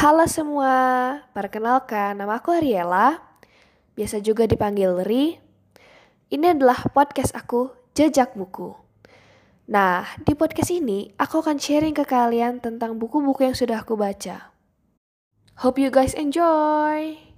Halo semua, perkenalkan nama aku Ariela, biasa juga dipanggil Ri. Ini adalah podcast aku, Jejak Buku. Nah, di podcast ini aku akan sharing ke kalian tentang buku-buku yang sudah aku baca. Hope you guys enjoy!